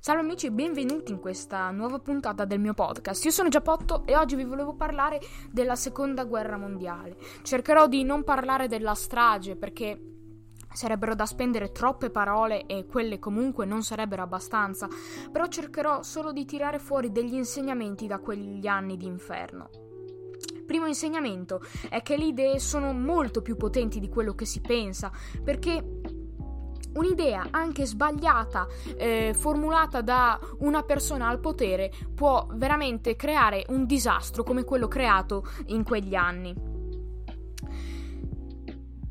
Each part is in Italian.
Salve amici e benvenuti in questa nuova puntata del mio podcast. Io sono Giappotto e oggi vi volevo parlare della seconda guerra mondiale. Cercherò di non parlare della strage perché sarebbero da spendere troppe parole e quelle comunque non sarebbero abbastanza, però cercherò solo di tirare fuori degli insegnamenti da quegli anni di inferno. Primo insegnamento è che le idee sono molto più potenti di quello che si pensa, perché un'idea anche sbagliata, eh, formulata da una persona al potere, può veramente creare un disastro come quello creato in quegli anni.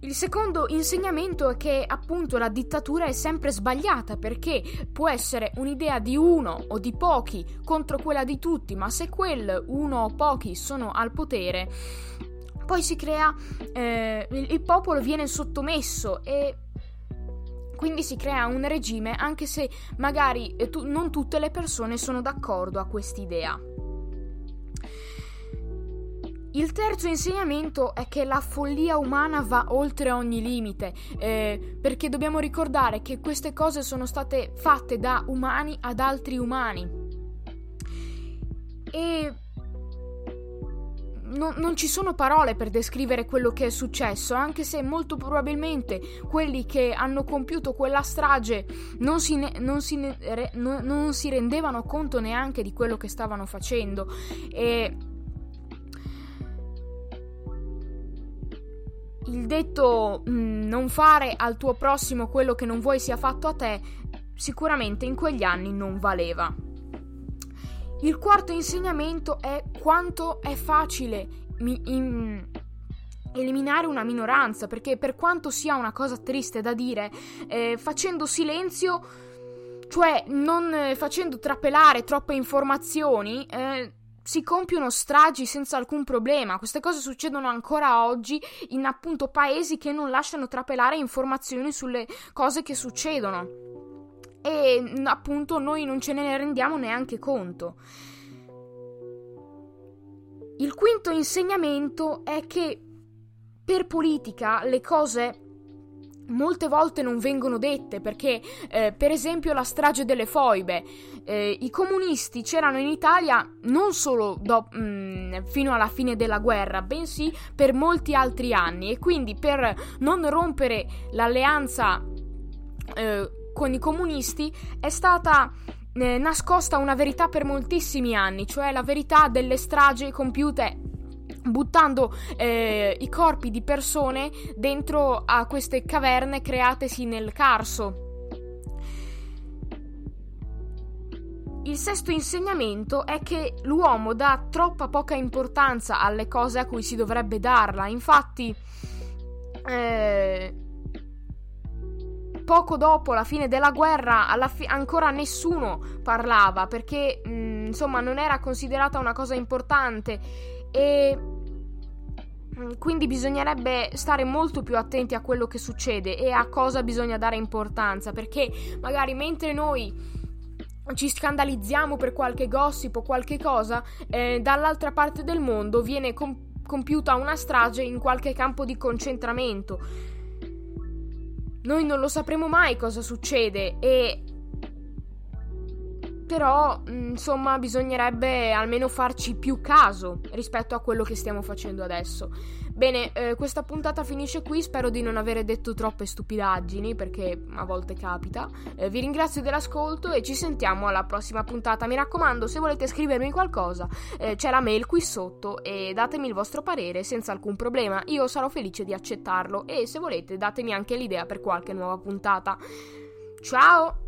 Il secondo insegnamento è che appunto la dittatura è sempre sbagliata perché può essere un'idea di uno o di pochi contro quella di tutti, ma se quel uno o pochi sono al potere, poi si crea eh, il popolo viene sottomesso e quindi si crea un regime anche se magari eh, tu, non tutte le persone sono d'accordo a quest'idea. Il terzo insegnamento è che la follia umana va oltre ogni limite, eh, perché dobbiamo ricordare che queste cose sono state fatte da umani ad altri umani. E non, non, ci sono parole per descrivere quello che è successo, anche se molto probabilmente quelli che hanno compiuto quella strage non si, ne, non si, ne, re, no, non si rendevano conto neanche di quello che stavano facendo. E il detto mm, non fare al tuo prossimo quello che non vuoi sia fatto a te, sicuramente in quegli anni non valeva. Il quarto insegnamento è quanto è facile mi, in, eliminare una minoranza, perché per quanto sia una cosa triste da dire, eh, facendo silenzio, cioè non eh, facendo trapelare troppe informazioni, eh, si compiono stragi senza alcun problema. Queste cose succedono ancora oggi in appunto paesi che non lasciano trapelare informazioni sulle cose che succedono e appunto noi non ce ne rendiamo neanche conto. Il quinto insegnamento è che per politica le cose molte volte non vengono dette perché eh, per esempio la strage delle foibe eh, i comunisti c'erano in Italia non solo do, mh, mm, fino alla fine della guerra bensì per molti altri anni e quindi per non rompere l'alleanza eh, con i comunisti è stata eh, nascosta una verità per moltissimi anni, cioè la verità delle stragi compiute buttando eh, i corpi di persone dentro a queste caverne createsi nel Carso. Il sesto insegnamento è che l'uomo dà troppa poca importanza alle cose a cui si dovrebbe darla. Infatti, eh, poco dopo la fine della guerra fi- ancora nessuno parlava perché mh, mm, insomma non era considerata una cosa importante. E mm, quindi bisognerebbe stare molto più attenti a quello che succede e a cosa bisogna dare importanza perché magari mentre noi ci scandalizziamo per qualche gossip o qualche cosa, eh, dall'altra parte del mondo viene com- compiuta una strage in qualche campo di concentramento noi non lo sapremo mai cosa succede e però, mm, insomma, bisognerebbe almeno farci più caso rispetto a quello che stiamo facendo adesso. Bene, eh, questa puntata finisce qui, spero di non avere detto troppe stupidaggini perché a volte capita. Eh, vi ringrazio dell'ascolto e ci sentiamo alla prossima puntata. Mi raccomando, se volete scrivermi qualcosa, eh, c'è la mail qui sotto e datemi il vostro parere senza alcun problema. Io sarò felice di accettarlo e se volete datemi anche l'idea per qualche nuova puntata. Ciao!